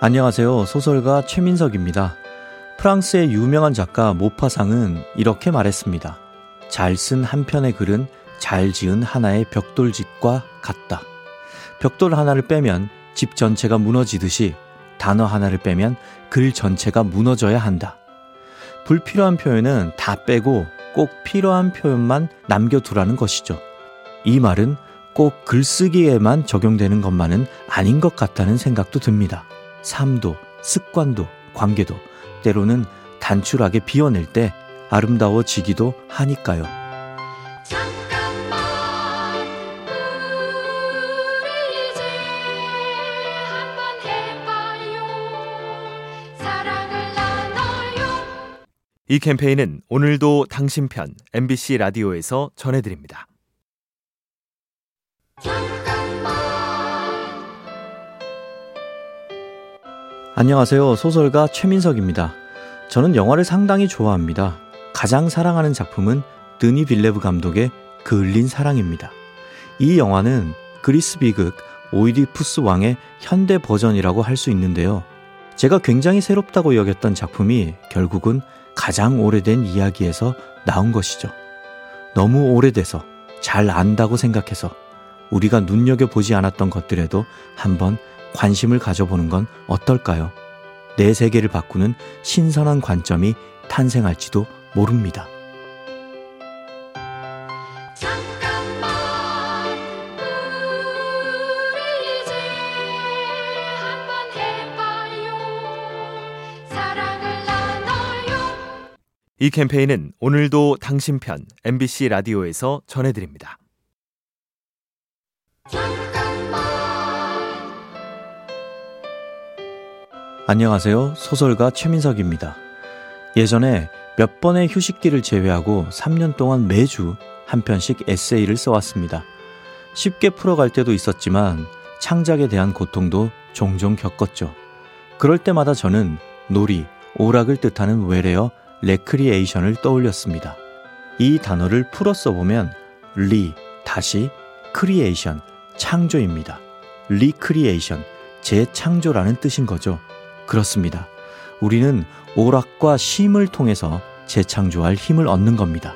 안녕하세요. 소설가 최민석입니다. 프랑스의 유명한 작가 모파상은 이렇게 말했습니다. 잘 쓴 한 편의 글은 잘 지은 하나의 벽돌집과 같다. 벽돌 하나를 빼면 집 전체가 무너지듯이 단어 하나를 빼면 글 전체가 무너져야 한다. 불필요한 표현은 다 빼고 꼭 필요한 표현만 남겨두라는 것이죠. 이 말은 꼭 글쓰기에만 적용되는 것만은 아닌 것 같다는 생각도 듭니다. 삶도, 습관도, 관계도 때로는 단출하게 비워낼 때 아름다워지기도 하니까요. 이 캠페인은 오늘도 당신 편 MBC 라디오에서 전해드립니다. 안녕하세요. 소설가 최민석입니다. 저는 영화를 상당히 좋아합니다. 가장 사랑하는 작품은 드니 빌레브 감독의 그을린 사랑입니다. 이 영화는 그리스 비극 오이디푸스 왕의 현대 버전이라고 할 수 있는데요. 제가 굉장히 새롭다고 여겼던 작품이 결국은 가장 오래된 이야기에서 나온 것이죠. 너무 오래돼서 잘 안다고 생각해서 우리가 눈여겨보지 않았던 것들에도 한번 관심을 가져보는 건 어떨까요? 내 세계를 바꾸는 신선한 관점이 탄생할지도 모릅니다. 이 캠페인은 오늘도 당신 편 MBC 라디오에서 전해드립니다. 안녕하세요. 소설가 최민석입니다. 예전에 몇 번의 휴식기를 제외하고 3년 동안 매주 한 편씩 에세이를 써왔습니다. 쉽게 풀어갈 때도 있었지만 창작에 대한 고통도 종종 겪었죠. 그럴 때마다 저는 놀이, 오락을 뜻하는 외래어 레크리에이션을 떠올렸습니다. 이 단어를 풀어 써보면 re 다시 creation 창조입니다. re-creation 재창조라는 뜻인 거죠. 그렇습니다. 우리는 오락과 쉼을 통해서 재창조할 힘을 얻는 겁니다.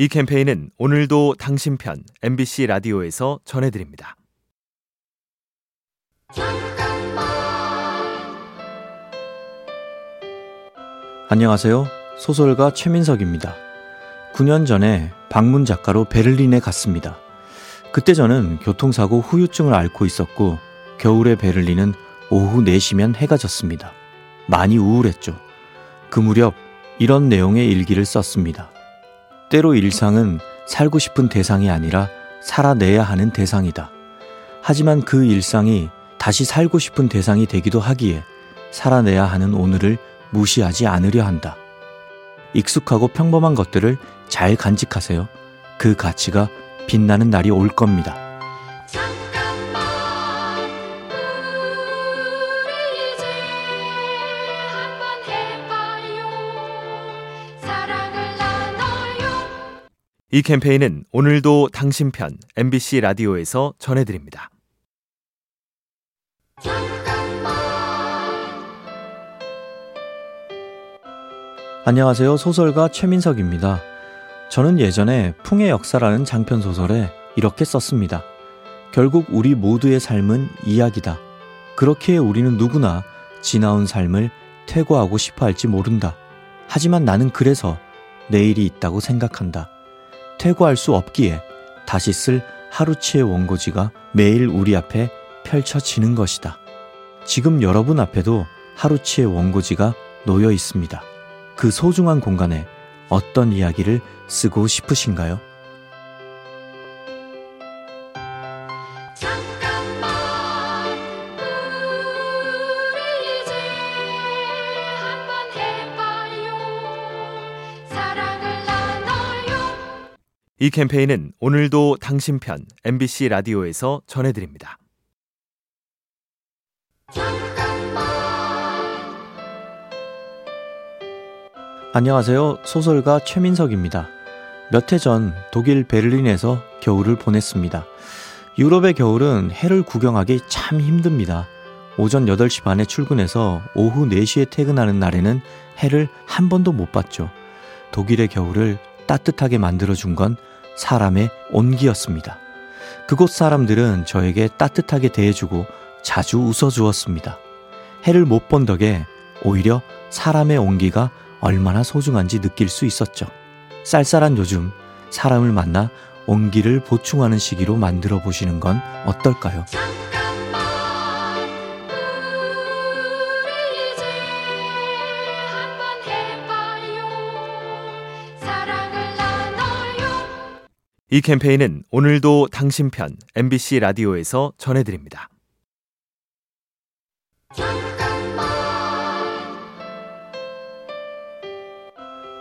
이 캠페인은 오늘도 당신 편 MBC 라디오에서 전해드립니다. 안녕하세요. 소설가 최민석입니다. 9년 전에 방문 작가로 베를린에 갔습니다. 그때 저는 교통사고 후유증을 앓고 있었고 겨울의 베를린은 오후 4시면 해가 졌습니다. 많이 우울했죠. 그 무렵 이런 내용의 일기를 썼습니다. 때로 일상은 살고 싶은 대상이 아니라 살아내야 하는 대상이다. 하지만 그 일상이 다시 살고 싶은 대상이 되기도 하기에 살아내야 하는 오늘을 무시하지 않으려 한다. 익숙하고 평범한 것들을 잘 간직하세요. 그 가치가 빛나는 날이 올 겁니다. 이 캠페인은 오늘도 당신 편 MBC 라디오에서 전해드립니다. 안녕하세요. 소설가 최민석입니다. 저는 예전에 풍의 역사라는 장편 소설에 이렇게 썼습니다. 결국 우리 모두의 삶은 이야기다. 그렇기에 우리는 누구나 지나온 삶을 퇴고하고 싶어 할지 모른다. 하지만 나는 그래서 내일이 있다고 생각한다. 퇴고할 수 없기에 다시 쓸 하루치의 원고지가 매일 우리 앞에 펼쳐지는 것이다. 지금 여러분 앞에도 하루치의 원고지가 놓여 있습니다. 그 소중한 공간에 어떤 이야기를 쓰고 싶으신가요? 이 캠페인은 오늘도 당신 편 MBC 라디오에서 전해드립니다. 안녕하세요. 소설가 최민석입니다. 몇 해 전 독일 베를린에서 겨울을 보냈습니다. 유럽의 겨울은 해를 구경하기 참 힘듭니다. 오전 8시 반에 출근해서 오후 4시에 퇴근하는 날에는 해를 한 번도 못 봤죠. 독일의 겨울을 따뜻하게 만들어준 건 사람의 온기였습니다. 그곳 사람들은 저에게 따뜻하게 대해주고 자주 웃어주었습니다. 해를 못 본 덕에 오히려 사람의 온기가 얼마나 소중한지 느낄 수 있었죠. 쌀쌀한 요즘 사람을 만나 온기를 보충하는 시기로 만들어 보시는 건 어떨까요? 이 캠페인은 오늘도 당신 편 MBC 라디오에서 전해드립니다.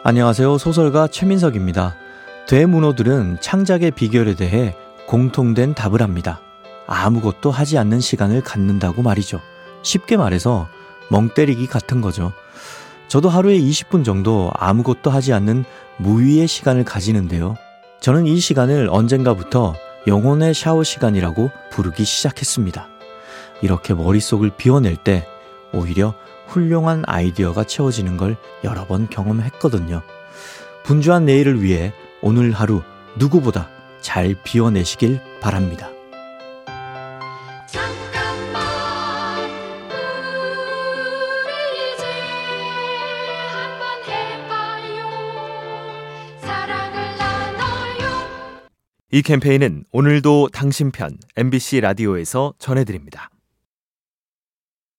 안녕하세요. 소설가 최민석입니다. 대문호들은 창작의 비결에 대해 공통된 답을 합니다. 아무것도 하지 않는 시간을 갖는다고 말이죠. 쉽게 말해서 멍 때리기 같은 거죠. 저도 하루에 20분 정도 아무것도 하지 않는 무위의 시간을 가지는데요. 저는 이 시간을 언젠가부터 영혼의 샤워 시간이라고 부르기 시작했습니다. 이렇게 머릿속을 비워낼 때 오히려 훌륭한 아이디어가 채워지는 걸 여러 번 경험했거든요. 분주한 내일을 위해 오늘 하루 누구보다 잘 비워내시길 바랍니다. 이 캠페인은 오늘도 당신 편 MBC 라디오에서 전해드립니다.